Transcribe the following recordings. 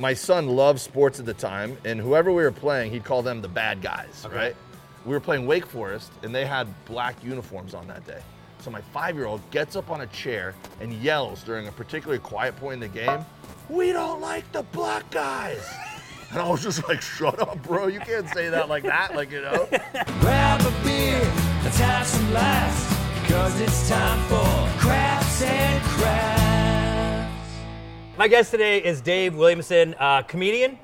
my son loved sports at the time, and whoever we were playing, he'd call them the bad guys, Okay. right? We were playing Wake Forest, and they had black uniforms on that day. So my five-year-old gets up on a chair and yells during a particularly quiet point in the game, "We don't like the black guys." And I was just like, "Shut up, bro! You can't say that like that, like you know." Grab a beer, let's have some laughs, cause it's time for crafts and crafts. My guest today is Dave Williamson, uh, comedian,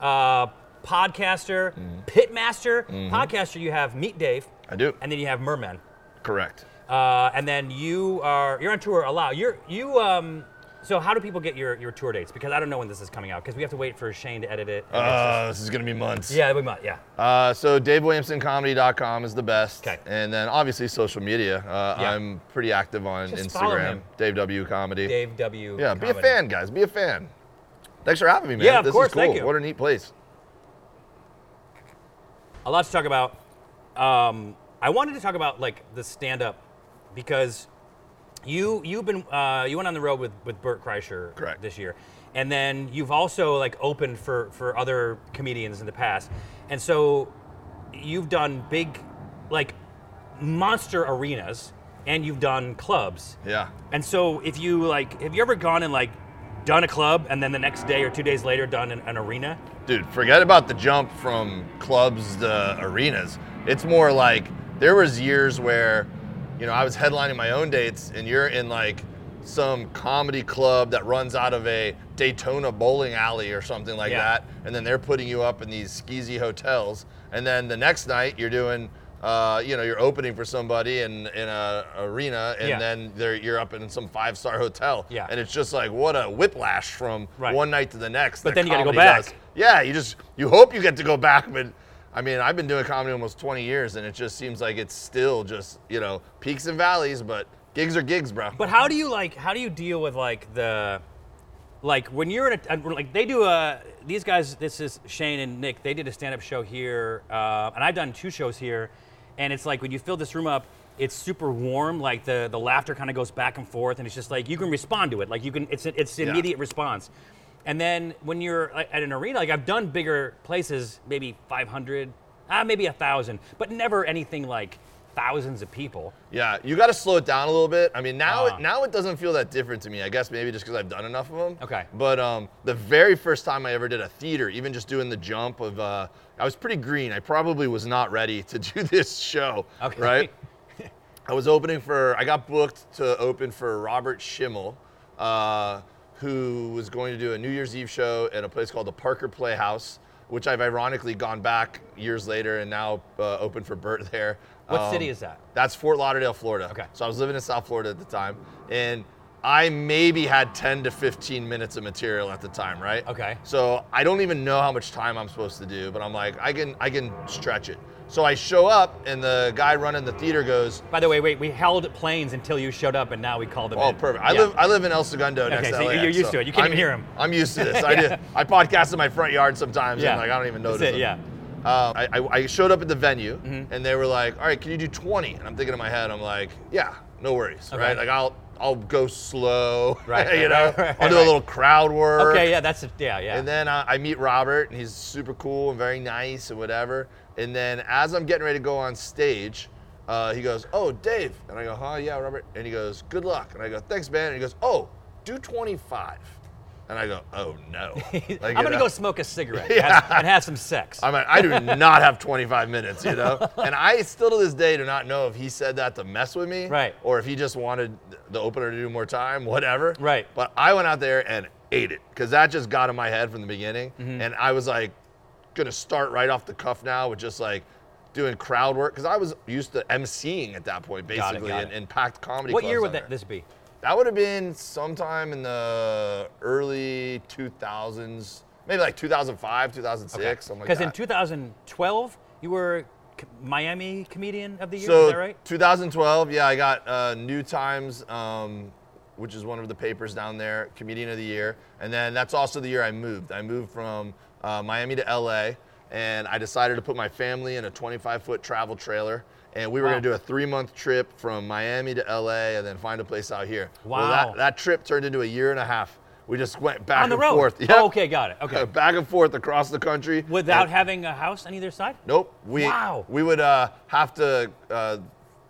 uh, podcaster, pitmaster. Podcaster, you have Meet Dave. I do. And then you have Merman. Correct. Uh, and then you are you're on tour a lot. You're you um. So how do people get your, your tour dates? Because I don't know when this is coming out because we have to wait for Shane to edit it. and it's Uh, this is gonna be months. just- yeah, we might. Yeah. Uh, so DaveWilliamsonComedy.com is the best. 'Kay. And then obviously social media. Uh, Yeah. I'm pretty active on Just follow Instagram. him. Dave W Comedy. Dave W. Yeah, be a Comedy. fan, guys. Be a fan. Thanks for having me, man. Yeah, of this course, is cool. thank you. What a neat place. a lot to talk about. Um, I wanted to talk about like the stand up because you you've been uh, you went on the road with with Bert Kreischer Correct. this year, and then you've also like opened for for other comedians in the past, and so you've done big like monster arenas and you've done clubs. Yeah. And so if you like, have you ever gone and like done a club and then the next day or two days later done an, an arena? Dude, forget about the jump from clubs to arenas. It's more like there was years where, you know, I was headlining my own dates and you're in like some comedy club that runs out of a Daytona bowling alley or something like Yeah. that. And then they're putting you up in these skeezy hotels. And then the next night you're doing uh, you know, you're opening for somebody in, in a arena, and Yeah. then they're, you're up in some five star hotel, Yeah. and it's just like what a whiplash from Right. one night to the next. But then you gotta go back. does. Yeah, you just you hope you get to go back, but I mean, I've been doing comedy almost 20 years, and it just seems like it's still just you know peaks and valleys, but gigs are gigs, bro. But how do you like? How do you deal with like the, like when you're in a like they do a these guys. This is Shane and Nick. They did a stand-up show here, uh, and I've done two shows here, and it's like when you fill this room up. It's super warm, like the, the laughter kind of goes back and forth, and it's just like you can respond to it. Like you can, it's it's an Yeah. immediate response. And then when you're at an arena, like I've done bigger places, maybe 500, ah, maybe a thousand, but never anything like thousands of people. Yeah, you got to slow it down a little bit. I mean, now Ah. it, now it doesn't feel that different to me. I guess maybe just because I've done enough of them. Okay. But um, the very first time I ever did a theater, even just doing the jump of, uh, I was pretty green. I probably was not ready to do this show. Okay. Right. I was opening for, I got booked to open for Robert Schimmel, uh, who was going to do a New Year's Eve show at a place called the Parker Playhouse, which I've ironically gone back years later and now uh, open for Bert there. What city is that? That's Fort Lauderdale, Florida. Okay. So I was living in South Florida at the time, and I maybe had 10 to 15 minutes of material at the time, right? Okay. So I don't even know how much time I'm supposed to do, but I'm like, I can, I can stretch it. So I show up, and the guy running the theater goes, By the way, wait, we held planes until you showed up, and now we called them "Oh, in. perfect." I Yeah. live, I live in El Segundo next Okay, to so LAX, you're used to it. You can't I'm- even hear him. I'm used to this. I Yeah. do. I podcast in my front yard sometimes, Yeah. and like I don't even That's notice it, them. yeah. Uh, I, I, I showed up at the venue Mm-hmm. and they were like, all right, can you do 20? And I'm thinking in my head, I'm like, yeah, no worries, Okay. right? Like I'll I'll go slow, Right, you know? right, right, I'll do a little crowd work. Okay, yeah, that's it. Yeah, yeah. And then uh, I meet Robert, and he's super cool and very nice and whatever. And then as I'm getting ready to go on stage, uh, he goes, "Oh, Dave," and I go, "Huh, yeah, Robert." And he goes, "Good luck." And I go, "Thanks, man." And he goes, "Oh, do 25." And I go, "Oh no." Like, I'm gonna know? go smoke a cigarette Yeah. and have some sex. I'm like, I do not have 25 minutes, you know? And I still to this day do not know if he said that to mess with me. Right. Or if he just wanted the opener to do more time, whatever. Right. But I went out there and ate it because that just got in my head from the beginning. Mm-hmm. And I was like, gonna start right off the cuff now with just like doing crowd work because I was used to emceeing at that point, Got it, basically, got in, in packed comedy what year would that this be? That would have been sometime in the early 2000s, maybe like 2005, 2006, something like Because that. in 2012 you were Miami Comedian of the Year. So is that right? 2012, yeah, I got uh, New Times, um, which is one of the papers down there, Comedian of the Year, and then that's also the year I moved. I moved from uh, Miami to LA, and I decided to put my family in a 25-foot travel trailer, and we were Wow. going to do a three-month trip from Miami to LA, and then find a place out here. Well, Wow. that, that trip turned into a year and a half. We just went back On the and road. forth. Oh, okay, got it. Okay. back and forth across the country. Without And- having a house on either side? Nope. We Wow. we would uh, have to uh,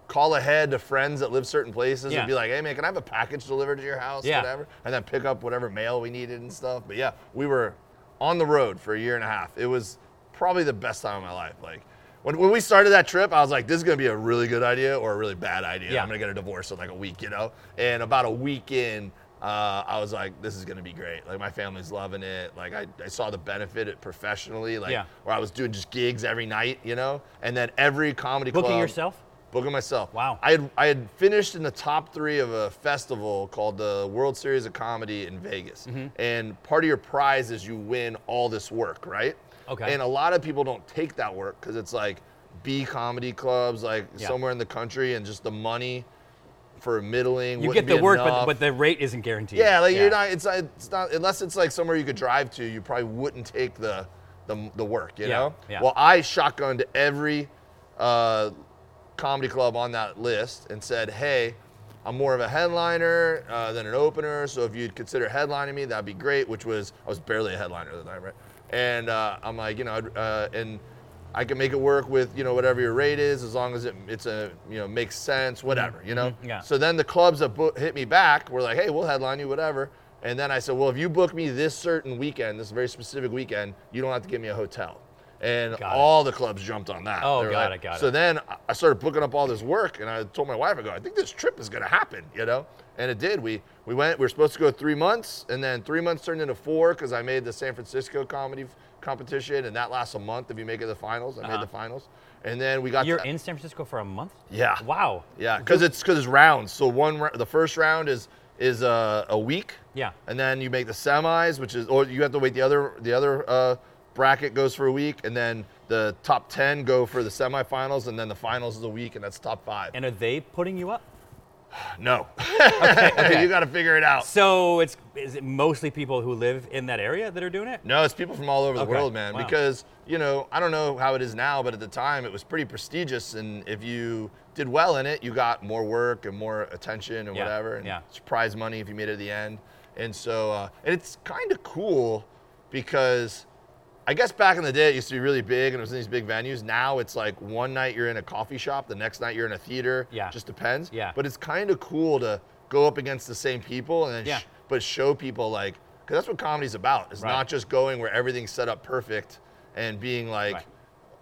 call ahead to friends that live certain places Yeah. and be like, "Hey man, can I have a package delivered to your house?" Yeah. Whatever, and then pick up whatever mail we needed and stuff. But yeah, we were on the road for a year and a half. It was probably the best time of my life. Like. When, when we started that trip, I was like, this is gonna be a really good idea or a really bad idea. Yeah. I'm gonna get a divorce in like a week, you know? And about a week in, uh, I was like, this is gonna be great. Like my family's loving it. Like I, I saw the benefit it professionally, like Yeah. where I was doing just gigs every night, you know? And then every comedy Booking club. Booking yourself? Booking myself. Wow. I had I had finished in the top three of a festival called the World Series of Comedy in Vegas. Mm-hmm. And part of your prize is you win all this work, right? Okay. And a lot of people don't take that work because it's like B comedy clubs, like Yeah. somewhere in the country, and just the money for middling. You get the work, but, enough. but the rate isn't guaranteed. Yeah, like you're not. It's not. It's not unless it's like somewhere you could drive to. You probably wouldn't take the the, the work. You Yeah, know. yeah. Well, I shotgunned every uh, comedy club on that list and said, "Hey, I'm more of a headliner uh, than an opener. So if you'd consider headlining me, that'd be great." Which was I was barely a headliner at the time, right? And uh, I'm like, you know, uh, and I can make it work with you know whatever your rate is, as long as it it's a you know makes sense, whatever, you know. Mhm, yeah. So then the clubs that bo- hit me back were like, "Hey, we'll headline you, whatever." And then I said, "Well, if you book me this certain weekend, this very specific weekend, you don't have to give me a hotel." And Got it. all the clubs jumped on that. Oh, got like- it, got so it. then I- started booking up all this work, and I told my wife, "I go, I think this trip is going to happen," you know. And it did. We we went. We were supposed to go three months, and then three months turned into four because I made the San Francisco comedy f- competition, and that lasts a month if you make it to the finals. I Uh-huh. made the finals, and then we got. You're in San Francisco for a month? Yeah. Wow. Yeah, because it's because it's rounds. So one the first round is is uh, a week. Yeah. And then you make the semis, which is or you have to wait the other the other uh, bracket goes for a week, and then the top ten go for the semifinals, and then the finals is a week, and that's top five. And are they putting you up? no, okay. you got to figure it out. So it's is it mostly people who live in that area that are doing it? No, it's people from all over the Okay, world, man. wow. Because you know, I don't know how it is now, but at the time it was pretty prestigious, and if you did well in it, you got more work and more attention and Yeah, whatever, and yeah. prize money if you made it at the end. And so, uh, and it's kind of cool because I guess back in the day it used to be really big and it was in these big venues. Now it's like one night you're in a coffee shop, the next night you're in a theater. Yeah. Just depends. Yeah. But it's kind of cool to go up against the same people and then, Yeah. sh- but show people like, because that's what comedy's about. It's Right. not just going where everything's set up perfect and being like Right.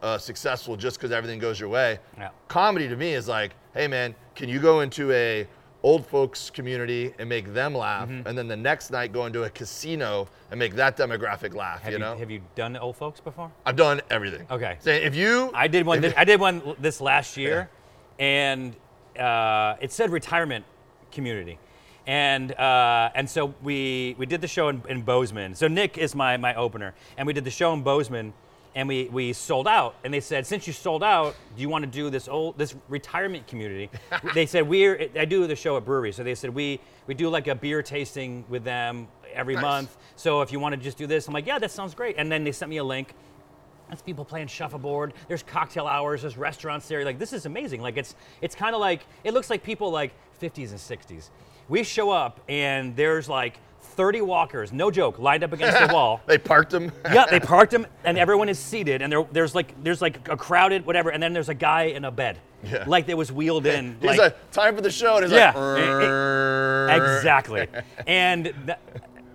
uh, successful just because everything goes your way. Yeah. Comedy to me is like, hey man, can you go into a old folks community and make them laugh, Mm-hmm. and then the next night go into a casino and make that demographic laugh? Have you you, know, have you done old folks before? I've done everything. Okay. Say if you, I did one. This, I did one this last year, and uh, it said retirement community, and uh, and so we we did the show in, in Bozeman. So Nick is my my opener, and we did the show in Bozeman, and we we sold out. And they said, since you sold out, do you want to do this old this retirement community? they said we're I do the show at brewery, so they said we we do like a beer tasting with them every Nice. month. So if you want to just do this, I'm like, yeah, that sounds great. And then they sent me a link. That's people playing shuffleboard. There's cocktail hours. There's restaurants there. Like this is amazing. Like it's it's kind of like it looks like people like 50s and 60s. We show up and there's like 30 walkers, no joke, lined up against the wall. they parked them. yeah, they parked them, and everyone is seated, and there, there's like there's like a crowded whatever, and then there's a guy in a bed, Yeah. like that was wheeled in. He's like, like, time for the show, and he's Yeah, like, it- it- Exactly. and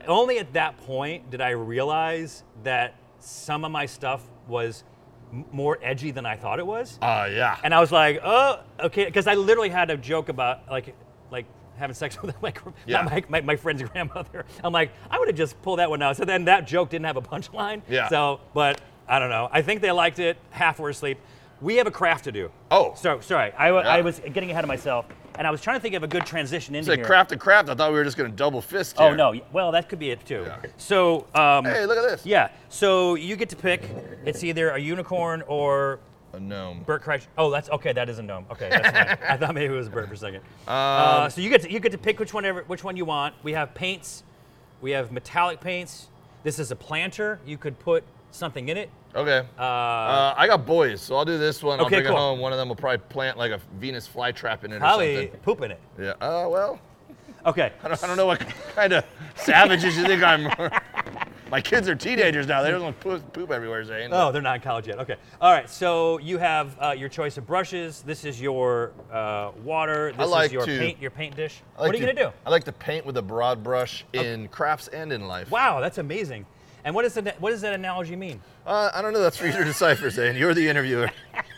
only at that point did I realize that some of my stuff was m- more edgy than I thought it was. Uh, yeah. And I was like, oh, okay, because I literally had a joke about like, like having sex with my, Yeah. my, my, my friend's grandmother. I'm like, I would have just pulled that one out. So then that joke didn't have a punchline. Yeah. So, but I don't know. I think they liked it. Half were asleep. We have a craft to do. Oh. So sorry, I, Yeah. was getting ahead of myself, and I was trying to think of a good transition It's into like here. craft and craft. I thought we were just gonna double fist. Oh no! Well, that could be it too. Yeah. So, um, Hey, look at this. yeah. So you get to pick. It's either a unicorn or A gnome. Bert Kreischer. Oh, that's okay. That is a gnome. Okay, that's fine. I thought maybe it was Bert for a second. Um, uh, so you get to, you get to pick which one ever, which one you want. We have paints. We have metallic paints. This is a planter. You could put something in it. Okay. Uh, Uh, I got boys, so I'll do this one. I'll Okay, bring cool. it home. One of them will probably plant like a Venus flytrap in it or probably something. poop in it. Yeah. Uh, well. Okay. I don't, I don't know what kind of savages you think I'm. My kids are teenagers now. They don't want to poop, poop everywhere, Zane. Oh, they're not in college yet. Okay. All right. So you have uh, your choice of brushes. This is your uh, water. This like is your to- paint. Your paint dish. Like what are you to- gonna do? I like to paint with a broad brush in crafts and in life. Wow, that's amazing. And what, is the, what does that analogy mean? Uh, I don't know. That's for you to decipher, Zane. You're the interviewer.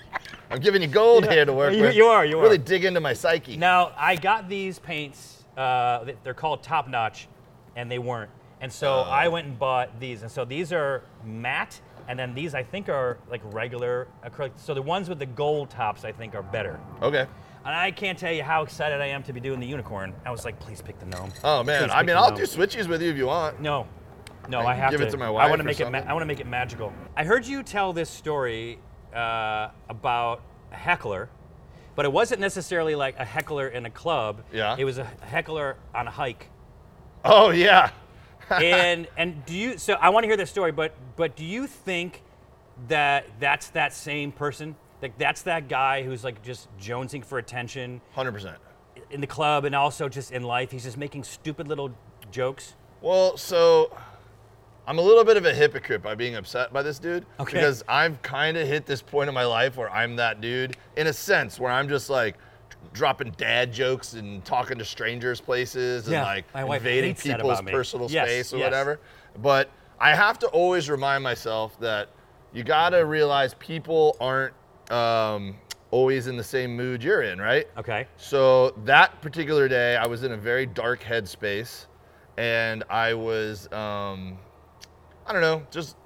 I'm giving you gold here to work You- with. you are, you really are. dig into my psyche. Now, I got these paints. Uh, they're called Top Notch, and they weren't. And so Oh. I went and bought these. And so these are matte, and then these I think are like regular acrylic. So the ones with the gold tops I think are better. Okay. And I can't tell you how excited I am to be doing the unicorn. I was like, please pick the gnome. Oh man. I mean, I'll gnome. do switchies with you if you want. No, no, I I, have give to. it to my I wife want to make it. Ma- I want to make it magical. I heard you tell this story uh, about a heckler, but it wasn't necessarily like a heckler in a club. Yeah. It was a heckler on a hike. Oh yeah. And and do you? So I want to hear this story, but but do you think that that's that same person? Like that's that guy who's like just jonesing for attention Hundred percent. in the club and also just in life. He's just making stupid little jokes. Well, so I'm a little bit of a hypocrite by being upset by this dude Okay. because I've kind of hit this point in my life where I'm that dude in a sense where I'm just like dropping dad jokes and talking to strangers places and Yeah, like invading people's personal Yes, space or yes. whatever. But I have to always remind myself that you got to realize people aren't um, always in the same mood you're in, right? Okay. So that particular day, I was in a very dark headspace, and I was, um, I don't know, just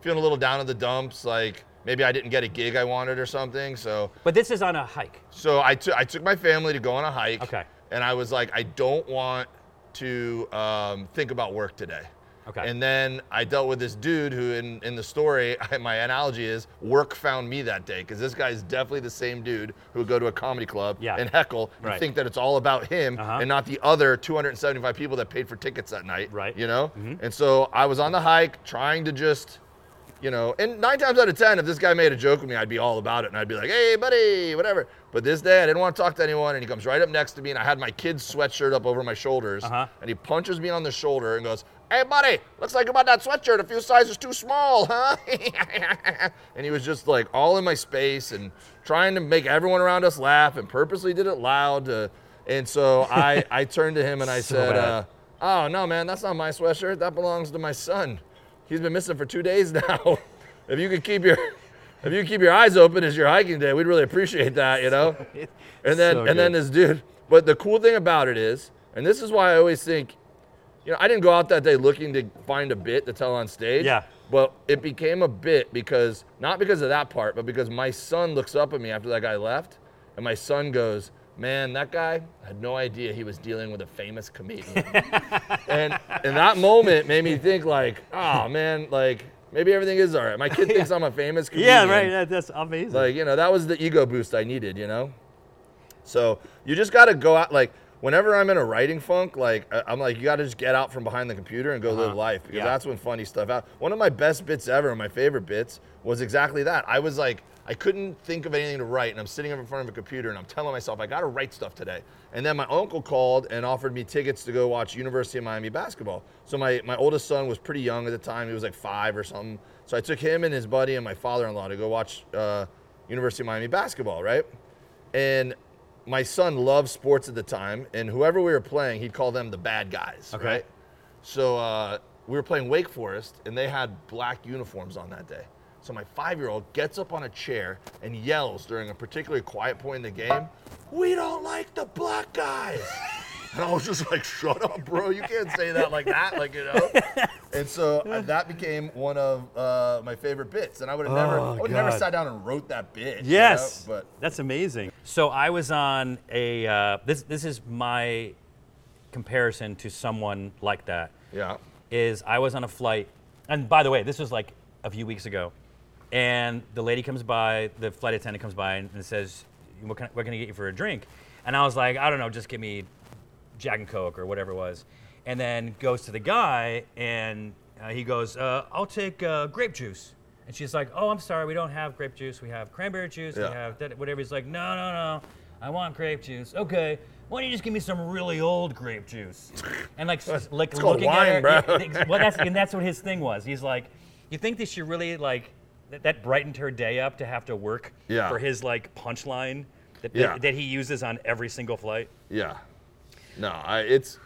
feeling a little down in the dumps. Like maybe I didn't get a gig I wanted or something. So, But this is on a hike. so I took I took my family to go on a hike. Okay. And I was like, I don't want to um, think about work today. Okay. And then I dealt with this dude who, in, in the story, my analogy is work found me that day because this guy is definitely the same dude who would go to a comedy club Yeah. and heckle Right. and think that it's all about him Uh-huh. and not the other 275 people that paid for tickets that night. Right. You know? Mhm. And so I was on the hike trying to just, you know, and nine times out of 10, if this guy made a joke with me, I'd be all about it and I'd be like, hey, buddy, whatever. But this day, I didn't want to talk to anyone and he comes right up next to me and I had my kid's sweatshirt up over my shoulders Uh-huh. and he punches me on the shoulder and goes, hey, buddy, looks like you bought that sweatshirt a few sizes too small, huh? and he was just like all in my space and trying to make everyone around us laugh and purposely did it loud. To, and so I, I turned to him and I So said, uh, oh, no, man, that's not my sweatshirt. That belongs to my son. He's been missing for two days now. if you could keep your if you keep your eyes open as your hiking day, we'd really appreciate that, you know? And then So and then this dude. But the cool thing about it is, and this is why I always think, you know, I didn't go out that day looking to find a bit to tell on stage. Yeah. But it became a bit because not because of that part, but because my son looks up at me after that guy left, and my son goes, "Man, that guy had no idea he was dealing with a famous comedian." and and that moment made me think like, "Oh man, like maybe everything is all right." My kid thinks I'm a famous comedian. Yeah, right. That, that's amazing. Like, you know, that was the ego boost I needed, you know? So you just got to go out, like, whenever I'm in a writing funk, like, I'm like, you got to just get out from behind the computer and go live Uh-huh. life because Yeah. that's when funny stuff out. One of my best bits ever, my favorite bits, was exactly that. I was like, I couldn't think of anything to write, and I'm sitting up in front of a computer and I'm telling myself, I got to write stuff today. And then my uncle called and offered me tickets to go watch University of Miami basketball. So my, my oldest son was pretty young at the time. He was like five or something. So I took him and his buddy and my father in law to go watch uh, University of Miami basketball, right? And my son loved sports at the time, and whoever we were playing, he'd call them the bad guys, Okay. right? So uh, we were playing Wake Forest, and they had black uniforms on that day. So my five-year-old gets up on a chair and yells during a particularly quiet point in the game, "We don't like the black guys." And I was just like, "Shut up, bro! You can't say that like that, like you know." And so uh, that became one of uh, my favorite bits, and I would have never, Oh, I would never God. sat down and wrote that bit. you Yes, know? but that's amazing. So I was on a. Uh, this this is my comparison to someone like that. yeah, Is I was on a flight, and by the way, this was like a few weeks ago, and the lady comes by, the flight attendant comes by and says, "What can, what can I get you for a drink?" And I was like, "I don't know, just give me Jack and Coke or whatever it was." And then goes to the guy, and uh, he goes, uh, "I'll take uh, grape juice." And she's like, "Oh, I'm sorry, we don't have grape juice. We have cranberry juice. Yeah. We have that, whatever." He's like, "No, no, no, I want grape juice." Okay. why don't you just give me some really old grape juice? And like, like it's looking wine, at bro. her, yeah, well, that's and that's what his thing was. He's like, you think that she really like that, that brightened her day up to have to work Yeah. for his like punchline that, Yeah. that, that he uses on every single flight. Yeah. No, I, it's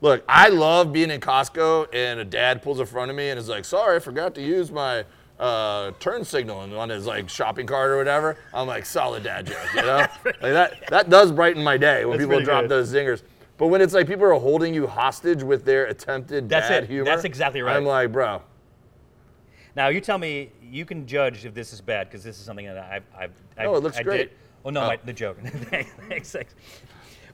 look. I love being in Costco and a dad pulls in front of me and is like, "Sorry, I forgot to use my uh, turn signal and on his like shopping cart or whatever." I'm like, "Solid dad joke," you know. like that that does brighten my day when That's people drop good. those zingers. But when it's like people are holding you hostage with their attempted That's dad it. humor, That's exactly right. I'm like, bro, Now you tell me you can judge if this is bad because this is something that I've I've, I've No, it looks I great. Did. Oh no, Oh. my, the joke. thanks, thanks.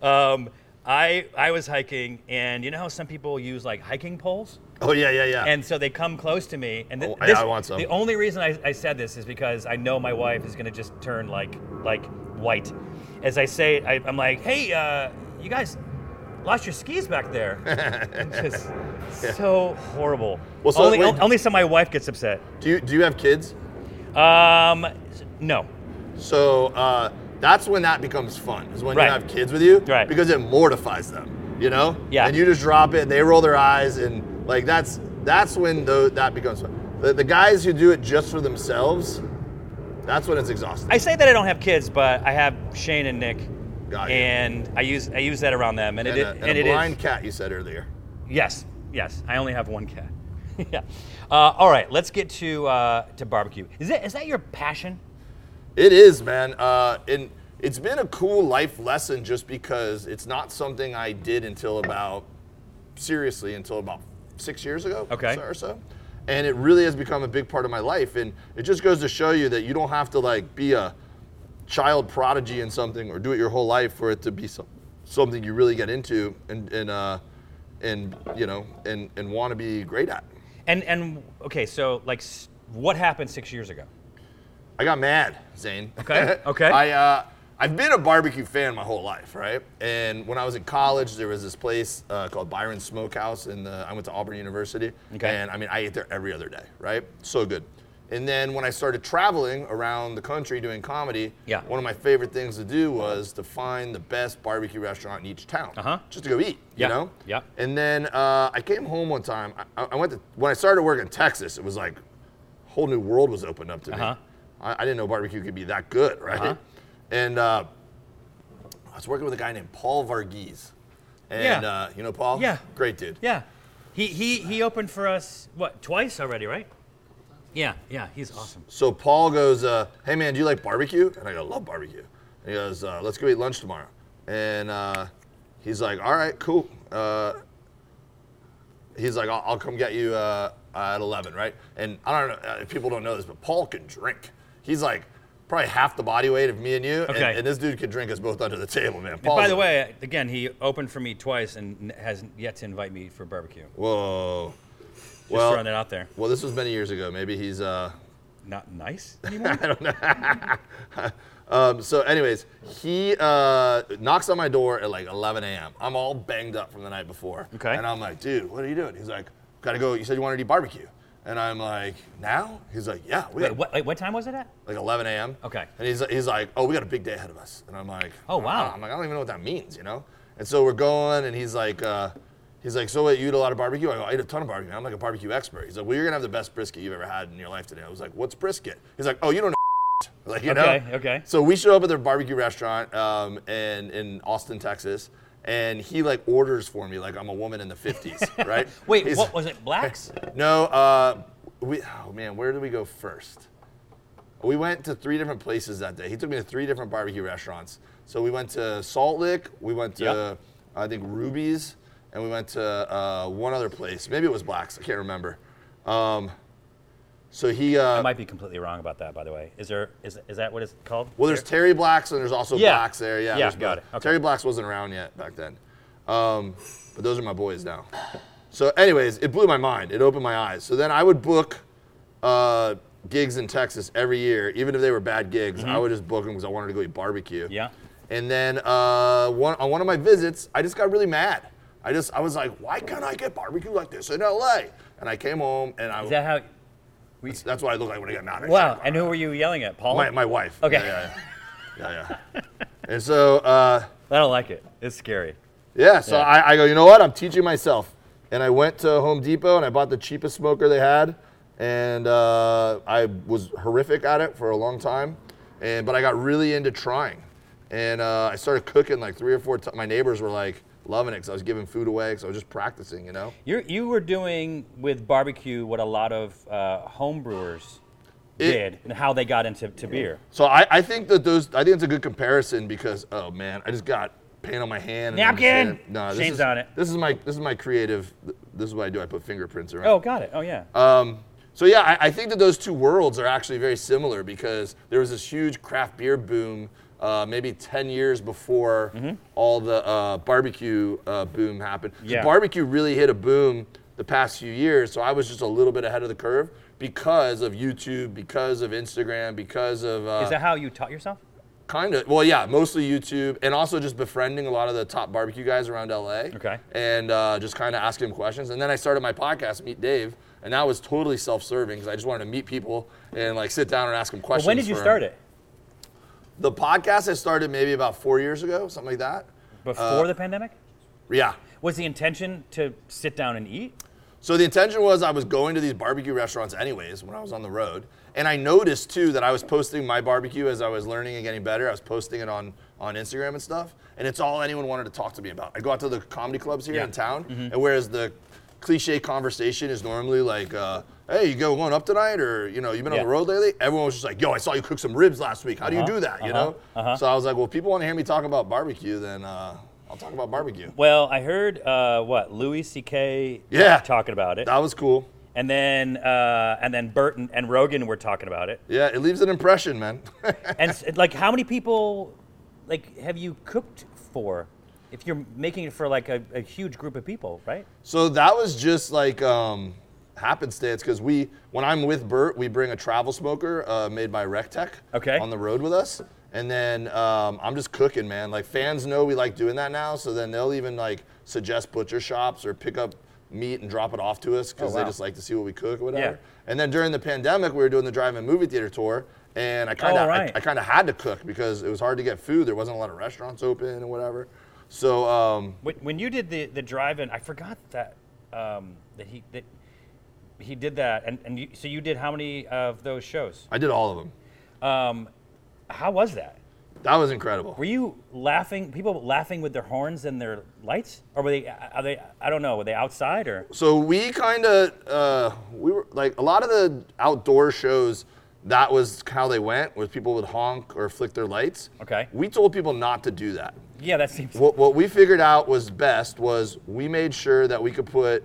Um, I I was hiking and you know how some people use like hiking poles. oh yeah, yeah, yeah. And so they come close to me, and th- Oh, yeah, this, I want some. the only reason I, I said this is because I know my wife is gonna just turn like like white. As I say, I, I'm like, hey, uh, you guys lost your skis back there. It's just so horrible. Well, so only, wait- only so my wife gets upset. do you do you have kids? Um, no. So uh, that's when that becomes fun, is when Right. you have kids with you, Right. because it mortifies them, you know? Yeah. And you just drop it, and they roll their eyes, and like that's that's when tho- that becomes fun. The, the guys who do it just for themselves, that's when it's exhausting. I say that I don't have kids, but I have Shane and Nick, Got you. and I use I use that around them, and, and it a, and, and a it is- blind cat, you said earlier. Yes, yes. I only have one cat. yeah. Uh, all right, let's get to uh, to barbecue. Is that is that your passion? It is, man. Uh, and it's been a cool life lesson just because it's not something I did until about, seriously, until about six years ago Okay. or so. And it really has become a big part of my life. And it just goes to show you that you don't have to like be a child prodigy in something or do it your whole life for it to be some, something you really get into and, and, uh, and you know, and, and want to be great at. And and okay, so like, what happened six years ago? I got mad, Zane. Okay, okay. I uh, I've been a barbecue fan my whole life, right? And when I was in college, there was this place uh, called Byron Smokehouse, and I went to Auburn University. Okay. And I mean, I ate there every other day, right? So good. And then when I started traveling around the country doing comedy, Yeah. one of my favorite things to do was to find the best barbecue restaurant in each town, Uh-huh. just to go eat. Yeah, You know? yeah. And then uh, I came home one time. I, I went to when I started working in Texas. It was like a whole new world was opened up to Uh-huh. me. I, I didn't know barbecue could be that good, right? Uh-huh. And uh, I was working with a guy named Paul Varghese. And Yeah. uh, you know Paul? Yeah. Great dude. Yeah, he he he opened for us what twice already, right? Yeah, yeah, he's awesome. So Paul goes, uh, "Hey man, do you like barbecue?" And I go, "Love barbecue." And he goes, uh, "Let's go eat lunch tomorrow." And uh, he's like, "All right, cool." Uh, he's like, I'll, "I'll come get you uh, at 11, right?" And I don't know uh, if people don't know this, but Paul can drink. He's like probably half the body weight of me and you, and, Okay. and this dude could drink us both under the table, man. Paul's by the way, again, he opened for me twice and has yet to invite me for barbecue. whoa. Just well, throwing that out there. well, this was many years ago. Maybe he's. Uh, Not nice anymore. I don't know. um, so, anyways, he uh, knocks on my door at like 11 a.m. I'm all banged up from the night before. Okay. And I'm like, dude, what are you doing? He's like, gotta go. You said you wanted to eat barbecue. And I'm like, now? He's like, yeah, we wait, got what, wait, what time was it at? like 11 a.m. Okay. And he's, he's like, oh, we got a big day ahead of us. And I'm like, Oh, wow. I'm like, I don't even know what that means, you know? And so we're going, and he's like, uh, he's like, so what, you eat a lot of barbecue? I go, I eat a ton of barbecue. I'm like a barbecue expert. He's like, well, you're gonna have the best brisket you've ever had in your life today. I was like, what's brisket? He's like, oh, you don't know. Like, you Okay, know? okay. So we show up at their barbecue restaurant um, in, in Austin, Texas, and he like orders for me like I'm a woman in the 50s, right? Wait, He's- what was it? Blacks? no, uh, we. Oh man, where did we go first? We went to three different places that day. He took me to three different barbecue restaurants. So we went to Salt Lick, we went to Yep. I think Ruby's, and we went to uh, one other place. Maybe it was Black's. I can't remember. Um, so he. Uh, I might be completely wrong about that, by the way. Is there is is that what it's called? well, there's Terry Blacks and there's also Yeah. Blacks there. Yeah, Yeah, there's got both. it. Okay. Terry Blacks wasn't around yet back then. Um, but those are my boys now. So, anyways, it blew my mind. It opened my eyes. So then I would book uh, gigs in Texas every year, even if they were bad gigs. I would just book them because I wanted to go eat barbecue. Mm-hmm. Yeah. And then uh, one, on one of my visits, I just got really mad. I just I was like, why can't I get barbecue like this in LA? And I came home and I was. Is that how? that's, that's what I look like when I get mad. Wow. And who were you yelling at? Paul. My, my wife. Okay. Yeah, yeah, yeah. yeah, yeah. and so uh, I don't like it. It's scary. Yeah, so Yeah. I, I go, you know what? I'm teaching myself. And I went to Home Depot and I bought the cheapest smoker they had. And uh, I was horrific at it for a long time. And But I got really into trying. And uh, I started cooking like three or four times. My neighbors were like loving it because I was giving food away because I was just practicing, you know? You you were doing with barbecue what a lot of uh, home brewers It- did and how they got into to beer. So I, I think that those, I think it's a good comparison because, oh man, I just got paint on my hand. and I'm just Napkin! No, this Shane's is, on it. This is my, this is my creative, this is what I do. I put fingerprints around. Oh, got it. Oh yeah. Um, so yeah, I, I think that those two worlds are actually very similar because there was this huge craft beer boom uh, maybe 10 years before all the uh, barbecue uh, boom happened. The Yeah. Barbecue really hit a boom the past few years, so I was just a little bit ahead of the curve because of YouTube, because of Instagram, because of uh, Is that how you taught yourself? Kind of. Well, yeah, mostly YouTube, and also just befriending a lot of the top barbecue guys around LA. Okay. And uh, just kind of asking them questions, and then I started my podcast, Meet Dave, and that was totally self-serving because I just wanted to meet people and like sit down and ask them Well, questions. when did you start it? The podcast I started maybe about four years ago, something like that. Before the pandemic? Yeah. Was the intention to sit down and eat? So the intention was I was going to these barbecue restaurants anyways when I was on the road. And I noticed too that I was posting my barbecue as I was learning and getting better. I was posting it on, on Instagram and stuff. And it's all anyone wanted to talk to me about. I go out to the comedy clubs here Yeah. in town, and whereas the cliche conversation is normally like, uh, hey, you go going up tonight or, you know, you've been on the road lately? Everyone was just like, yo, I saw you cook some ribs last week. How do you Uh-huh, do that, you uh-huh, know? uh-huh. So I was like, well, if people want to hear me talk about barbecue, then uh, I'll talk about barbecue. Well, I heard uh, what Louis C.K. Yeah. talking about it, That was cool. and then uh, and then Burton and Rogan were talking about it. Yeah, it leaves an impression, man. And like, how many people, like, have you cooked for? If you're making it for like a, a huge group of people, right? So that was just like um, happenstance because we, when I'm with Bert, we bring a travel smoker uh, made by Rectech Okay. on the road with us. And then um, I'm just cooking, man. Like fans know we like doing that now, so then they'll even like suggest butcher shops or pick up meat and drop it off to us because Oh, wow. they just like to see what we cook or whatever. Yeah. And then during the pandemic, we were doing the drive-in movie theater tour, and I kind of Oh, right. I, I kind of had to cook because it was hard to get food. There wasn't a lot of restaurants open and whatever. So um, When, when you did the, the drive-in, I forgot that um, that he that he did that, and, and you, so you did how many of those shows? I did all of them. Um, how was that? That was incredible. Were you laughing? People laughing with their horns and their lights, or were they? Are they? I don't know. Were they outside or? So we kind of uh, we were like a lot of the outdoor shows. That was how they went. Was people would honk or flick their lights. Okay. We told people not to do that. Yeah, that seems. What, what we figured out was best was we made sure that we could put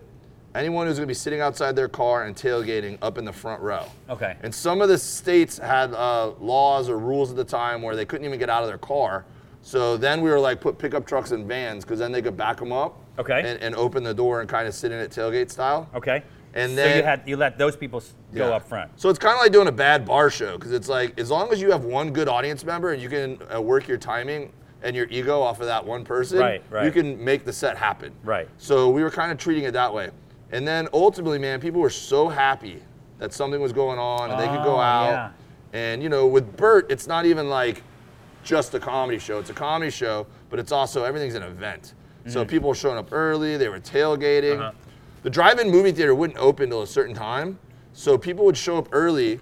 anyone who's going to be sitting outside their car and tailgating up in the front row. Okay. And some of the states had uh, laws or rules at the time where they couldn't even get out of their car. So then we were like, put pickup trucks and vans because then they could back them up. Okay. And, and open the door and kind of sit in it tailgate style. Okay. And then so you had you let those people s- go Yeah. up front. So it's kind of like doing a bad bar show because it's like as long as you have one good audience member and you can uh, work your timing and your ego off of that one person, Right, right. you can make the set happen. Right. So we were kind of treating it that way. And then ultimately, man, people were so happy that something was going on and they could go Oh, out. yeah. And you know, with Bert, it's not even like just a comedy show. It's a comedy show, but it's also everything's an event. So people were showing up early. They were tailgating. Mm-hmm. Uh-huh. The drive-in movie theater wouldn't open until a certain time, so people would show up early,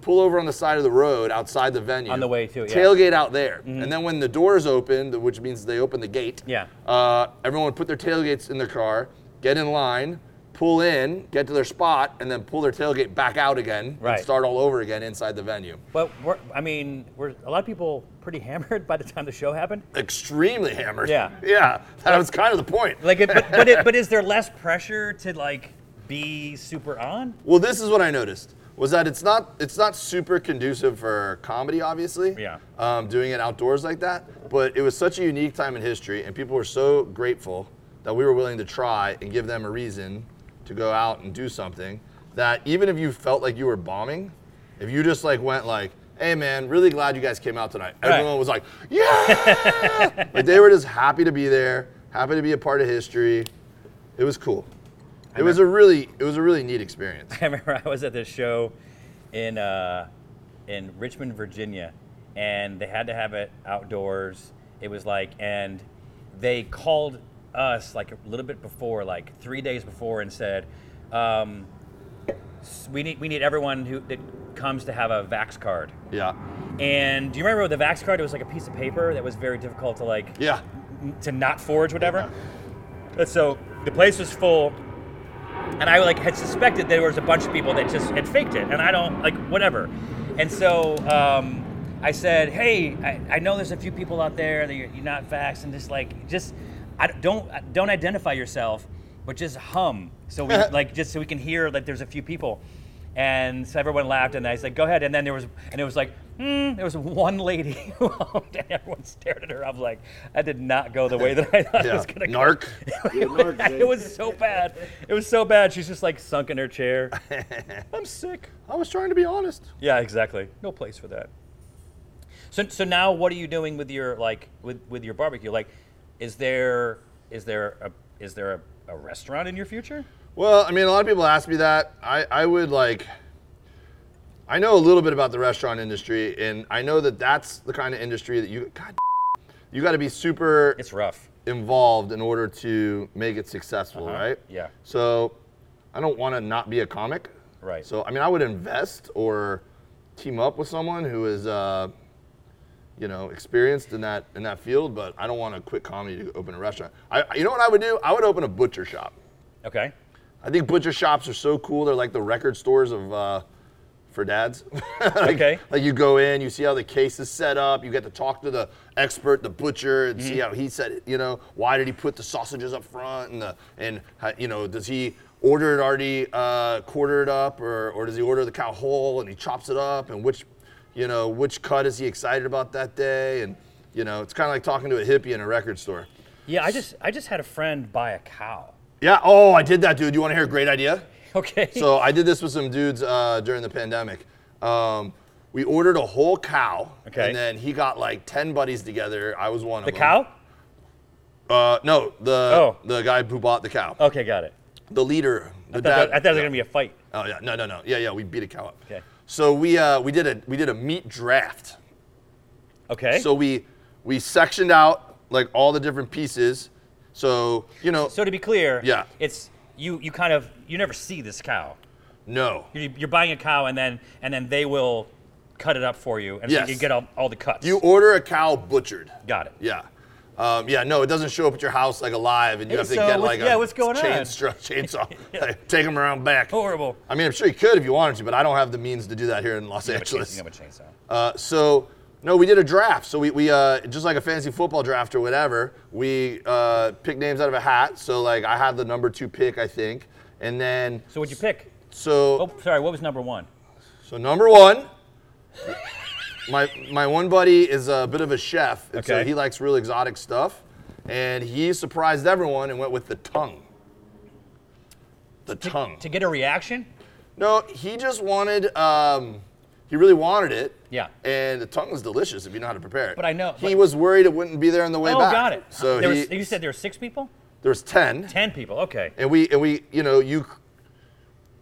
pull over on the side of the road outside the venue, On the way to it, yeah. tailgate out there, and then when the doors opened, which means they opened the gate, Yeah. uh, everyone would put their tailgates in their car, get in line, pull in, get to their spot, and then pull their tailgate back out again Right. and start all over again inside the venue. But we're, I mean, were a lot of people pretty hammered by the time the show happened? Extremely hammered. Yeah. Yeah. That was kind of the point. Like, it, but but, it, but is there less pressure to like be super on? Well, this is what I noticed was that it's not it's not super conducive for comedy, obviously. Yeah. Um, doing it outdoors like that, but it was such a unique time in history, and people were so grateful that we were willing to try and give them a reason to go out and do something. That even if you felt like you were bombing, if you just like went like, "Hey, man, really glad you guys came out tonight," Right. everyone was like, "Yeah!" like they were just happy to be there, happy to be a part of history. It was cool. It was a really it was a really neat experience. I remember I was at this show in uh, in Richmond, Virginia, and they had to have it outdoors. It was like, and they called us like a little bit before, like three days before, and said, um, "We need we need everyone who that comes to have a Vax card." Yeah. And do you remember the Vax card? It was like a piece of paper that was very difficult to like Yeah. to not forge whatever. And so the place was full, and I like had suspected there was a bunch of people that just had faked it, and I don't like whatever. And so um, I said, "Hey, I, I know there's a few people out there that you're, you're not vaxxed, and just like just I don't don't identify yourself, but just hum so we like just so we can hear that there's a few people." And so everyone laughed, and I said, "Go ahead." And then there was, and it was like, hmm, there was one lady who hummed, and everyone stared at her. I'm like, "That did not go the way that I thought it was gonna go." Narc. it was so bad. It was so bad. She's just like sunk in her chair. I'm sick. I was trying to be honest. Yeah, exactly. No place for that. So, so now what are you doing with your like with, with your barbecue? Like, is there is there a is there a, a restaurant in your future? Well, I mean, a lot of people ask me that. I, I would like, I know a little bit about the restaurant industry, and I know that that's the kind of industry that you, God, you got to be super It's rough. involved in order to make it successful, Uh-huh. right? Yeah. So I don't want to not be a comic. Right. So, I mean, I would invest or team up with someone who is, uh, you know, experienced in that in that field, but I don't want to quit comedy to open a restaurant. I, you know what I would do? I would open a butcher shop. Okay. I think butcher shops are so cool. They're like the record stores of uh, for dads. like, Okay. Like you go in, you see how the case is set up. You get to talk to the expert, the butcher, and Mm-hmm. see how he said it. You know, why did he put the sausages up front, and the and how, you know, does he order it already uh, quartered up, or or does he order the cow whole and he chops it up, and which, you know, which cut is he excited about that day, and you know, it's kind of like talking to a hippie in a record store. Yeah, I just I just had a friend buy a cow. Yeah. Oh, I did that, dude. You want to hear a great idea? Okay. So I did this with some dudes uh, during the pandemic. Um, we ordered a whole cow, Okay. and then he got like ten buddies together. I was one the of them. The cow? Uh, no, the Oh. the guy who bought the cow, Okay, got it. the leader. The I thought, that- I thought there was gonna be a fight. Oh yeah, no, no, no. Yeah, yeah. We beat a cow up. Okay. So we uh, we did a we did a meat draft. Okay. So we we sectioned out like all the different pieces. So you know, So to be clear, Yeah. it's you. You kind of you never see this cow. no. You're, you're buying a cow and then and then they will cut it up for you and so you get all, all the cuts. You order a cow butchered. got it. Yeah. Um, yeah, no, it doesn't show up at your house like alive, and you Hey, have to so get like yeah, a what's going chain on? chainsaw, like, take them around back. Horrible. I mean, I'm sure you could if you wanted to, but I don't have the means to do that here in Los You have a chain- Angeles. have a chainsaw. Uh, so, no, we did a draft. So we, we uh, just like a fantasy football draft or whatever, we uh, picked names out of a hat. So like I had the number two pick, I think, and then So what'd you pick? so Oh, sorry. What was number one? so number one, my my one buddy is a bit of a chef, and so Okay. he likes real exotic stuff, and he surprised everyone and went with the tongue. The tongue. To get a reaction? No, he just wanted. Um, he really wanted it. Yeah. And the tongue was delicious if you know how to prepare it. But I know- He but- was worried it wouldn't be there on the way oh, back. got it. So there he, was, you said there were six people? there was ten. Ten people. Okay. and we and we you know you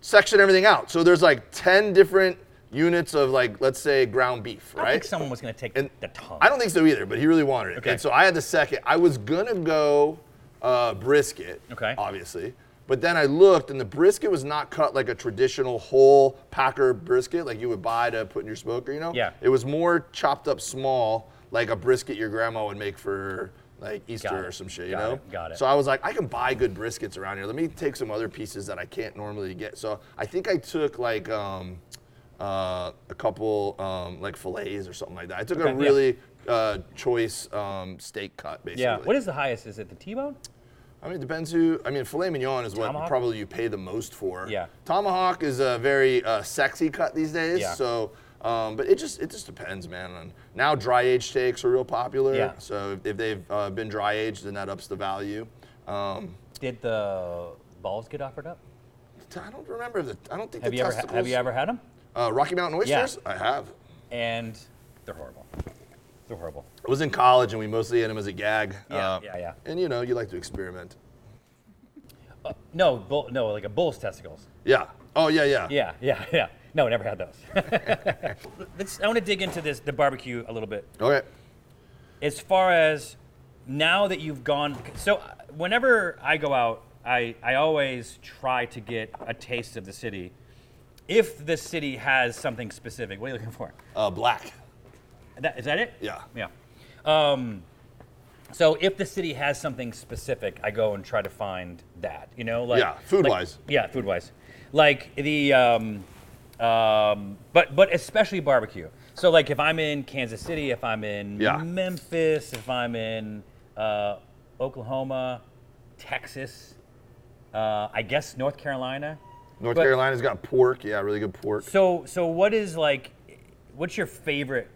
section everything out so there's like 10 different units of like let's say ground beef right? I don't think someone was going to take And the tongue. i don't think so either but he really wanted it Okay. and so i had the second i was gonna go uh, brisket Okay. obviously but then i looked and the brisket was not cut like a traditional whole packer brisket like you would buy to put in your smoker you know Yeah. it was more chopped up small like a brisket your grandma would make for like easter or some shit you Got know it. Got it. so I was like, I can buy good briskets around here. Let me take some other pieces that I can't normally get. So I think I took like um, uh, a couple um, like fillets or something like that. I took Okay, a yeah. really uh, choice um, steak cut, basically. yeah. What is the highest? Is it the T-bone? I mean, it depends who. I mean, filet mignon is what Tomahawk? probably you pay the most for. Yeah. Tomahawk is a very uh, sexy cut these days. Yeah. So, um, but it just it just depends, man. On now, dry aged steaks are real popular. Yeah. So if, they've uh, been dry aged, then that ups the value. Um, Did the balls get offered up? I don't remember the. I don't think Have you ever testicles. have you ever had them? Uh, Rocky Mountain oysters? I have. And they're horrible. They're horrible. I was in college and we mostly ate them as a gag. Yeah, Uh, yeah, yeah. And you know, you like to experiment. Uh, no, bull, no, like a bull's testicles. Yeah. Oh yeah, yeah. Yeah, yeah, yeah. No, never had those. Let's, I want to dig into this the barbecue a little bit. Okay. as far as now that you've gone, so uh, whenever I go out, I, I always try to get a taste of the city. If the city has something specific, what are you looking for? Uh, black. That, is that it? Yeah. Yeah. Um, so if the city has something specific, I go and try to find that. You know, like Yeah, food like- wise. Yeah, food wise. Like the, um, um, but but especially barbecue. So like if I'm in Kansas City, if I'm in Yeah. Memphis, if I'm in uh, Oklahoma, Texas, uh, I guess North Carolina. North But- Carolina's got pork. Yeah, really good pork. So so what is like, what's your favorite,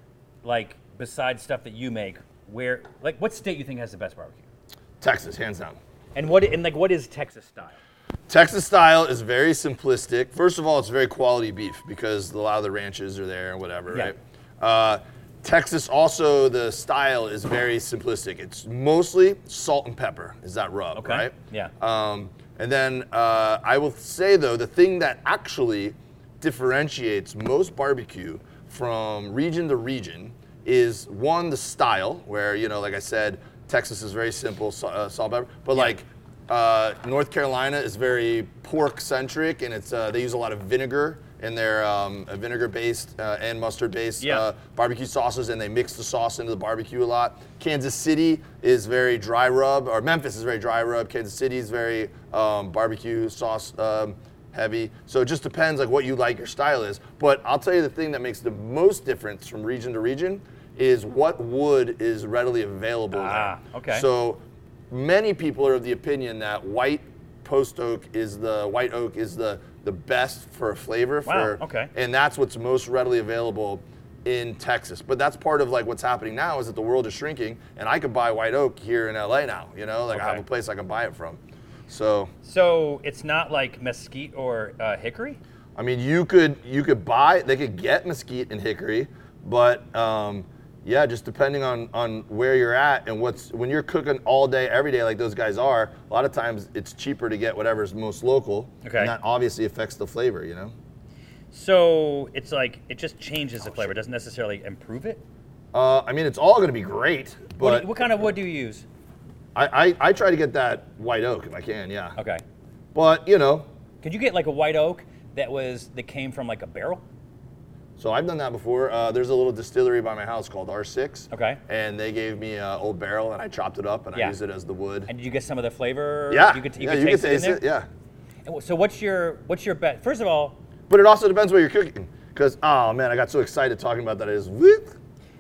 like besides stuff that you make? Where like what state you think has the best barbecue? Texas, hands down. And what and like what is Texas style? Texas style is very simplistic. First of all, it's very quality beef because a lot of the ranches are there and whatever, Yeah. right? Uh, Texas also the style is very simplistic. It's mostly salt and pepper. Is that rub, Okay. right? Yeah. Um, and then uh, I will say though, the thing that actually differentiates most barbecue from region to region is one the style, where you know, like I said, Texas is very simple, uh, salt pepper, but like uh, North Carolina is very pork centric, and it's uh, they use a lot of vinegar in their um, vinegar based uh, and mustard based Yeah. uh, barbecue sauces, and they mix the sauce into the barbecue a lot. Kansas City is very dry rub, or Memphis is very dry rub. Kansas City is very um, barbecue sauce um, heavy. So it just depends like what you like your style is. But I'll tell you the thing that makes the most difference from region to region is what wood is readily available Ah, there. okay. So many people are of the opinion that white post oak is the white oak is the the best for a flavor Wow, for okay. and that's what's most readily available in Texas. But that's part of like what's happening now is that the world is shrinking, and I could buy white oak here in LA now. You know, like I have a place I can buy it from. So So it's not like mesquite or uh, hickory. I mean, you could you could buy they could get mesquite and hickory, but um, yeah, just depending on on where you're at and what's when you're cooking all day every day like those guys are. A lot of times it's cheaper to get whatever's most local, Okay. and that obviously affects the flavor. You know. So it's like it just changes the flavor. It doesn't necessarily improve it. Uh, I mean, it's all going to be great, What, but do you- what kind of wood do you use? I, I, I try to get that white oak if I can, yeah. Okay. But you know, Could you get like a white oak that was that came from like a barrel? So I've done that before. Uh, there's a little distillery by my house called R6. Okay. And they gave me an old barrel, and I chopped it up and Yeah. I used it as the wood. And did you get some of the flavor? yeah, You could, yeah, could you taste can taste it, in it. Yeah, And So what's your what's your bet? First of all, but it also depends what you're cooking. Because oh man, I got so excited talking about that. Is whoop.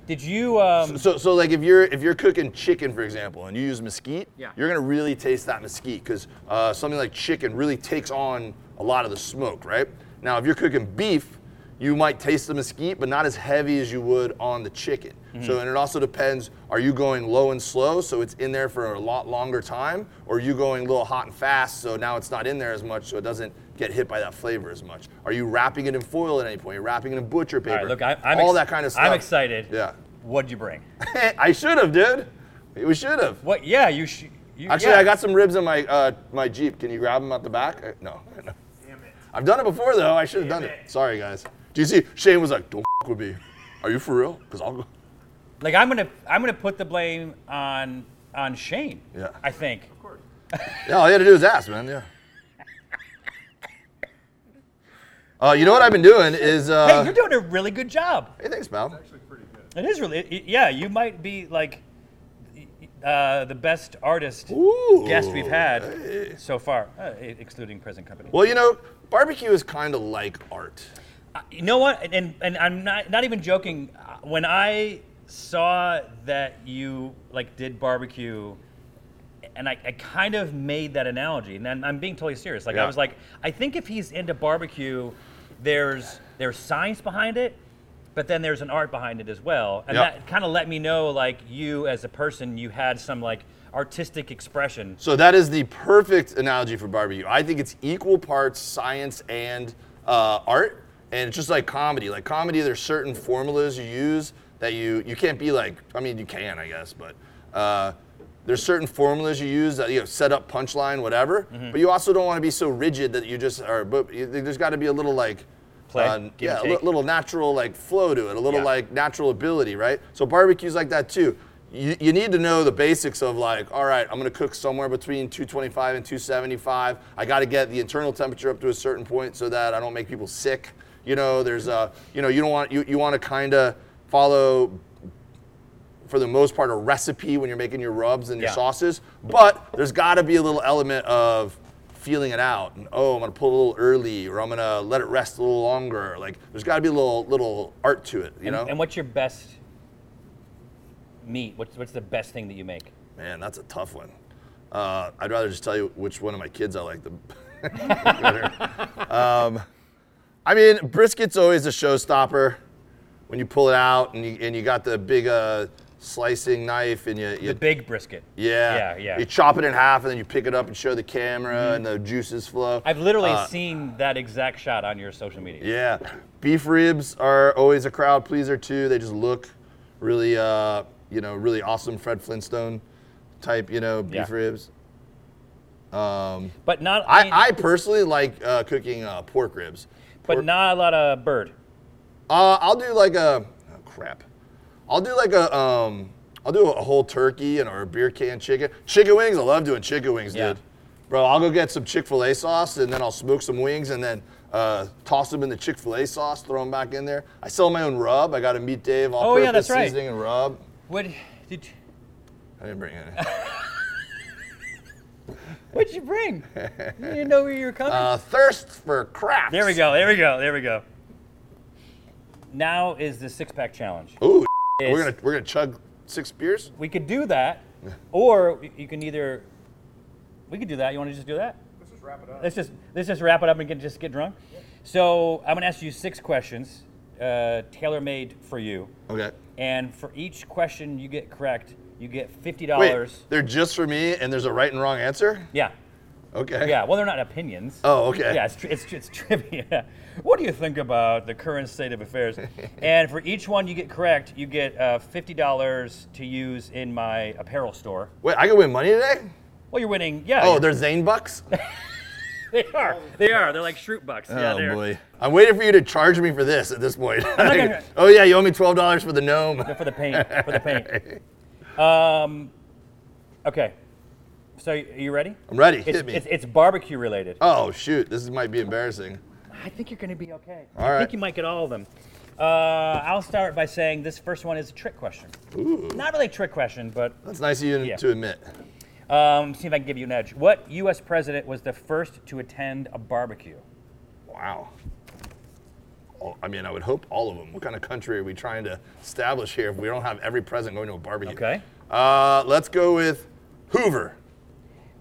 did you? Um, So, so like if you're if you're cooking chicken, for example, and you use mesquite, Yeah. you're gonna really taste that mesquite because uh, something like chicken really takes on a lot of the smoke, right? Now, if you're cooking beef, you might taste the mesquite, but not as heavy as you would on the chicken. So, and it also depends: are you going low and slow, so it's in there for a lot longer time, or are you going a little hot and fast, so now it's not in there as much, so it doesn't get hit by that flavor as much? Are you wrapping it in foil at any point? You're wrapping it in butcher paper. all right, look, I, I'm all ex- that kind of stuff. I'm excited. Yeah. What'd you bring? I should have, dude. We should have. What? Yeah, you should. You, Actually, yeah. I got some ribs in my uh, my Jeep. Can you grab them out the back? Uh, No. no. I've done it before though. I should have done it. Sorry, guys. Do you see? Shane was like, "Don't f- with me." Are you for real? Cause I'll go. Like I'm gonna I'm gonna put the blame on on Shane. Yeah. I think. Of course. yeah, all you had to do is ask, man. Yeah. Uh, you know what I've been doing is. Uh, hey, you're doing a really good job. hey, thanks, pal. It is actually pretty good. It is really. it- yeah, you might be like uh, the best artist Ooh. guest we've had so far, uh, excluding present company. Well, you know, barbecue is kind of like art. You know what? And and I'm not not even joking. When I saw that you like did barbecue, and I, I kind of made that analogy, and I'm, I'm being totally serious. Like I was like, I think if he's into barbecue, there's there's science behind it, but then there's an art behind it as well, and Yep. that kind of let me know like you as a person, you had some like artistic expression. So that is the perfect analogy for barbecue. I think it's equal parts science and uh, art, and it's just like comedy. Like comedy, there's certain formulas you use that you you can't be like. I mean, you can, I guess, but uh, there's certain formulas you use that you know set up punchline, whatever. But you also don't want to be so rigid that you just are. But you- there's got to be a little like. Play, uh, yeah, a little natural like flow to it, a little Yeah. like natural ability, right? So barbecue's like that too. you, you need to know the basics of like, all right, I'm gonna cook somewhere between 225 and 275. I got to get the internal temperature up to a certain point so that I don't make people sick. You know, there's a, you know, you don't want you, you want to kind of follow for the most part a recipe when you're making your rubs and your Yeah. sauces, but there's got to be a little element of feeling it out and oh i'm gonna pull a little early or i'm gonna let it rest a little longer like there's got to be a little little art to it you and, know and what's your best meat? What's what's the best thing that you make? Man, that's a tough one. Uh, I'd rather just tell you which one of my kids I like the better. um, I mean, brisket's always a showstopper when you pull it out and you, and you got the big uh, slicing knife and you, you The big brisket. yeah, Yeah, yeah. You chop it in half and then you pick it up and show the camera and the juices flow. I've literally Uh, seen that exact shot on your social media. Yeah, beef ribs are always a crowd pleaser too. They just look really, uh, you know, really awesome. Fred Flintstone type, you know, beef Yeah. ribs. Um, But not I, mean, I, I personally like uh, cooking uh, pork ribs. But not a lot of bird. uh, I'll do like a oh, crap. I'll do like a um, I'll do a whole turkey and or a beer can chicken. Chicken wings. I love doing chicken wings, Yeah. dude. Bro, I'll go get some Chick Fil A sauce and then I'll smoke some wings and then uh, toss them in the Chick Fil A sauce. Throw them back in there. I sell my own rub. I got a Meat Dave all Oh, purpose yeah, that's right. seasoning and rub. What did I didn't bring any. what'd you bring? you didn't know where you were coming. uh, thirst for crafts. there we go. There we go. There we go. Now is the six pack challenge. Ooh, Is- we're gonna we're gonna chug six beers. We could do that, or you can either. We could do that. You want to just do that? Let's just wrap it up. Let's just let's just wrap it up and get, just get drunk. So I'm gonna ask you six questions, uh, tailor made for you, Okay. and for each question you get correct, you get fifty Wait, dollars. they're just for me, and there's a right and wrong answer. Yeah, Okay. yeah. Well, they're not opinions. Oh, okay. Yeah, it's, it's, it's trivia. What do you think about the current state of affairs? and for each one you get correct, you get uh, fifty dollars to use in my apparel store. Wait, I can win money today? Well, you're winning. Yeah. Oh, they're Zane bucks. they are. They are. They're like Schrute bucks. oh they're. boy, I'm waiting for you to charge me for this at this point. gonna- oh yeah, you owe me twelve dollars for the gnome. for the paint. For the paint. Um, okay. So are you ready? I'm ready. It's, Hit me. it's, it's barbecue related. oh shoot, this might be embarrassing. I think you're going to be okay. All I right. think you might get all of them. Uh, I'll start by saying this first one is a trick question. Ooh, Not really a trick question, but that's nice of you Yeah. to admit. um, see if I can give you an edge. What U.S. president was the first to attend a barbecue? Wow. I mean, I would hope all of them. What kind of country are we trying to establish here if we don't have every president going to a barbecue? Okay. Uh, let's go with Hoover.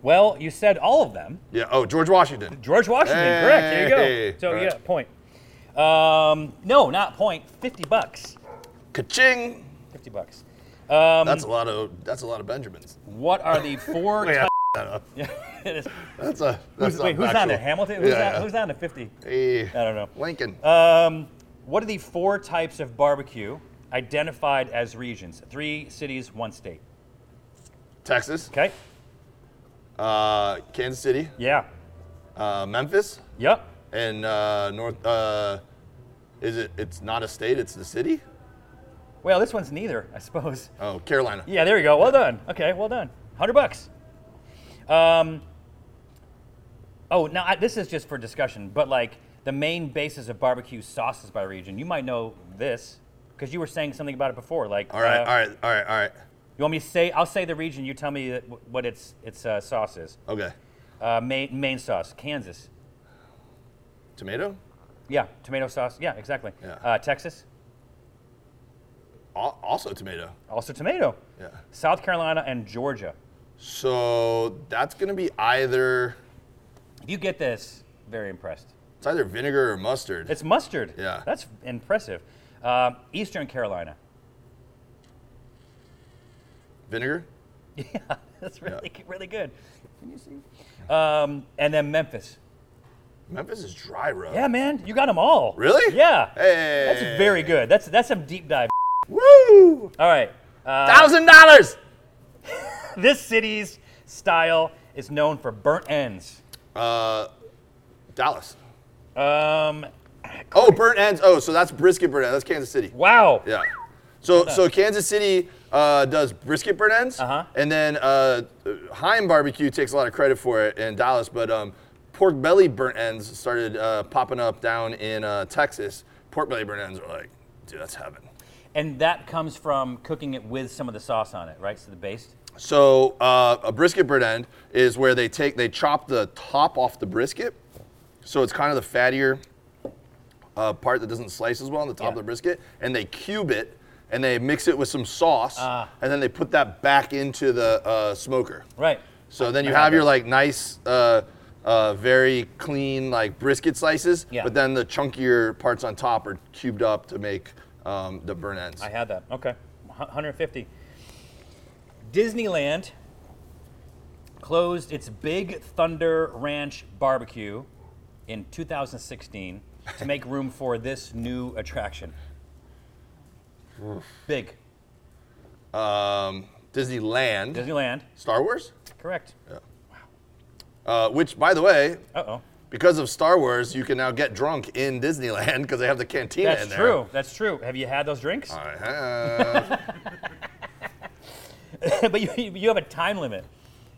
Well, you said all of them. Yeah. Oh, George Washington. George Washington, correct. There you Hey. go. So right. a point. Um, no, not point. Fifty bucks. Ka-ching. Fifty bucks. Um, That's a lot of. That's a lot of Benjamins. what are the four? Wait, Yeah, it is. That's a. That's Who's, wait, who's there? Hamilton? Who's, Yeah, yeah. who's on the 50? Hey, I don't know. Lincoln. Um, what are the four types of barbecue identified as regions? Three cities, one state. Texas. Okay? Uh, Kansas City. Yeah. Uh, Memphis. Yep. And uh, North. Uh, is it? It's not a state. It's the city. Well, this one's neither, I suppose. Oh, Carolina. Yeah, there we go. Well done. Okay, well done. 100 bucks. Um, oh, now I, this is just for discussion, but like the main basis of barbecue sauces by region, you might know this because you were saying something about it before. Like, All right. uh, all right. All right. All right. You want me to say? I'll say the region. You tell me what its its uh, sauce is. Okay. Uh, main main sauce, Kansas. Tomato. Yeah, tomato sauce. Yeah, exactly. Yeah. Uh, Texas, Al- Also tomato. also tomato. Yeah. South Carolina and Georgia. So that's gonna be either. If you get this, very impressed. It's either vinegar or mustard. It's mustard. Yeah. That's impressive. Um, Eastern Carolina. vinegar. Yeah, that's really really good. Can you see? Um, and then Memphis. Memphis is dry rub. Yeah, man, you got them all. Really? Yeah. Hey. That's very good. That's that's some deep dive. Woo! All right. Uh, Thousand dollars. this city's style is known for burnt ends. Uh, Dallas. Um, Oh, burnt ends. Oh, so that's brisket burnt ends. That's Kansas City. wow. Yeah. So, so Kansas City uh, does brisket burnt ends, Uh-huh. and then uh, Heim Barbecue takes a lot of credit for it in Dallas. But um, pork belly burnt ends started uh, popping up down in uh, Texas. Pork belly burnt ends are like, dude, that's heaven. And that comes from cooking it with some of the sauce on it, right? So the base. So uh, a brisket burnt end is where they take they chop the top off the brisket, so it's kind of the fattier uh, part that doesn't slice as well on the top Yeah. of the brisket, and they cube it and they mix it with some sauce, Ah. and then they put that back into the uh, smoker. Right. So then you have your like nice, uh, uh, very clean like brisket slices, Yeah. but then the chunkier parts on top are cubed up to make um, the burn ends. I had that. Okay. 150. Disneyland closed its Big Thunder Ranch barbecue in 2016 to make room for this new attraction. Big. um, Disneyland, Disneyland. Star Wars, Correct. Yeah. Wow. Uh, which by the way, Uh oh. because of Star Wars, you can now get drunk in Disneyland because they have the cantina That's in there. true. That's true. Have you had those drinks? I have. but you, you have a time limit.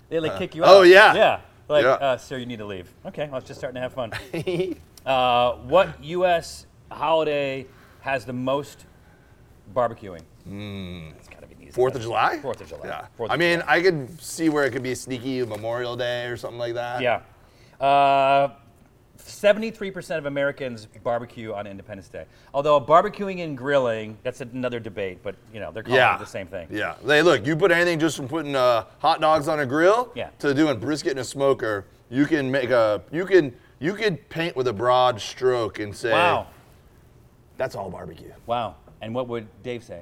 They like kick you out. oh, yeah. Yeah. Like, Yeah. Uh, sir, you need to leave. Okay, well, was just starting to have fun. uh, what U.S. holiday has the most barbecuing? It's got to be easy Fourth of. July. Fourth of July. Yeah. Fourth I of mean, July. I could see where it could be a sneaky Memorial Day or something like that. Yeah. Uh, 73% of Americans barbecue on Independence Day. Although barbecuing and grilling, that's another debate, but you know, they're calling Yeah. it the same thing. Yeah. They look, you put anything just from putting uh, hot dogs on a grill Yeah. to doing brisket in a smoker, you can make a you can you could paint with a broad stroke and say Wow. that's all barbecue. Wow. And what would Dave say?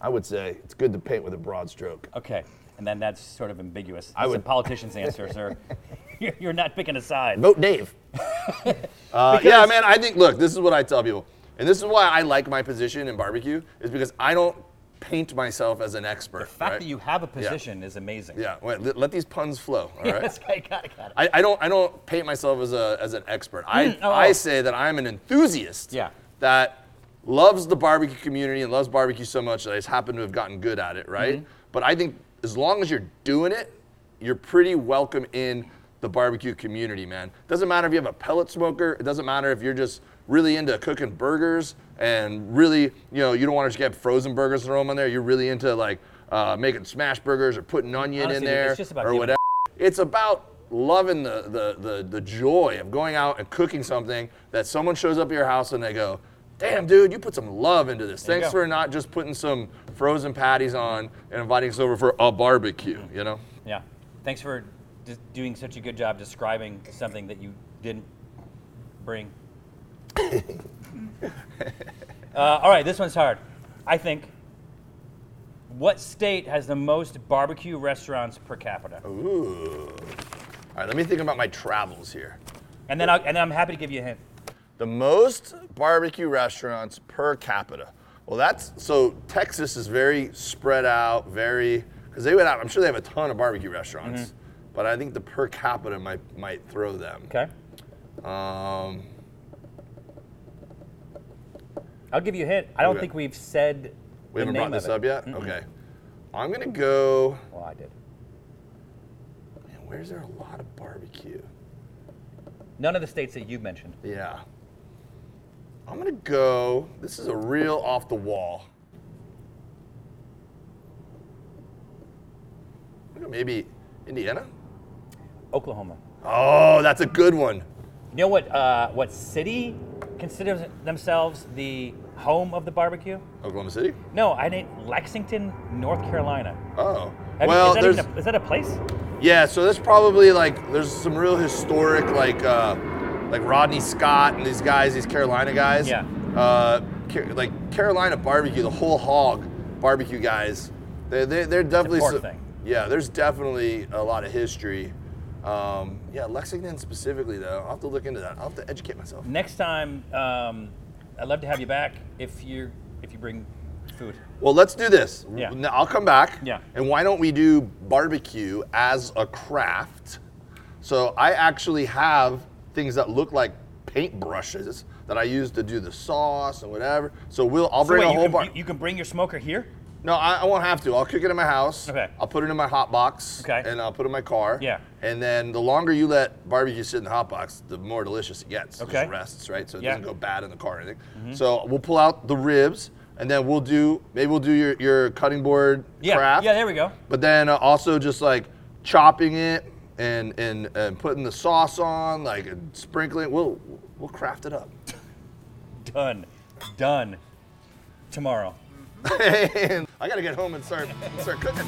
I would say it's good to paint with a broad stroke. Okay, and then that's sort of ambiguous. I That's a would- politician's answer, sir. You're- not picking a side. Vote Dave. uh, yeah, man. I think. Look, this is what I tell people, and this is why I like my position in barbecue, is because I don't paint myself as an expert. The fact right? that you have a position is amazing. Yeah. Wait, let, let these puns flow. All right. Yes, I got it, got it. I, I don't I don't paint myself as a as an expert. I oh, I oh. say that I'm an enthusiast. Yeah. That loves the barbecue community and loves barbecue so much that I just happen to have gotten good at it, right? Mm-hmm. But I think as long as you're doing it, you're pretty welcome in the barbecue community, man. Doesn't matter if you have a pellet smoker. It doesn't matter if you're just really into cooking burgers and really, you know, you don't want to just get frozen burgers and throw them on there. You're really into like uh, making smash burgers or putting onion in there it's just about or whatever. It's about loving the, the, the, the joy of going out and cooking something that someone shows up at your house and they go, damn, dude, you put some love into this. There Thanks for not just putting some frozen patties on and inviting us over for a barbecue, you know? Yeah. Thanks for d- doing such a good job describing something that you didn't bring. uh, all right, this one's hard. I think. What state has the most barbecue restaurants per capita? Ooh. All right, let me think about my travels here. And then, I'll, and then I'm happy to give you a hint. The most barbecue restaurants per capita. Well, that's so Texas is very spread out, very because they would have. I'm sure they have a ton of barbecue restaurants, but I think the per capita might might throw them. Okay. Um, I'll give you a hint. I don't Okay. think we've said we the haven't name brought this up yet. Okay, I'm gonna go. Well, I did. Man, where's there a lot of barbecue? None of the states that you mentioned. Yeah. I'm gonna go. This is a real off the wall. I'm gonna go Maybe Indiana. Oklahoma. Oh, that's a good one. You know what? Uh, what city considers themselves the home of the barbecue? Oklahoma City. No, I think Lexington, North Carolina. Oh. Have you- well, is, that there's a, is that a place? yeah. So that's probably like there's some real historic like uh, like Rodney Scott and these guys, these Carolina guys. Yeah. Uh, like Carolina barbecue, the whole hog barbecue guys. They they they're definitely so- thing. Yeah, there's definitely a lot of history. Um, yeah, Lexington specifically though. I'll have to look into that. I'll have to educate myself. Next time, um, I'd love to have you back if you if you bring food. Well, let's do this. Yeah. I'll come back. Yeah. And why don't we do barbecue as a craft? So I actually have things that look like paintbrushes that I use to do the sauce and whatever. So we'll I'll So bring wait, a whole bar. you, you can bring your smoker here? No, I, I won't have to. I'll cook it in my house. Okay. I'll put it in my hot box. Okay. And I'll put it in my car. Yeah. And then the longer you let barbecue sit in the hot box, the more delicious it gets. It Okay. just rests, right? So it Yeah. Mm-hmm. doesn't go bad in the car or anything. So we'll pull out the ribs, and then we'll do maybe we'll do your, your cutting board Yeah. craft. Yeah, there we go. But then uh, also just like chopping it and and and putting the sauce on, like and sprinkling. We'll we'll craft it up. Done. Done. Tomorrow. I gotta get home and start start cooking.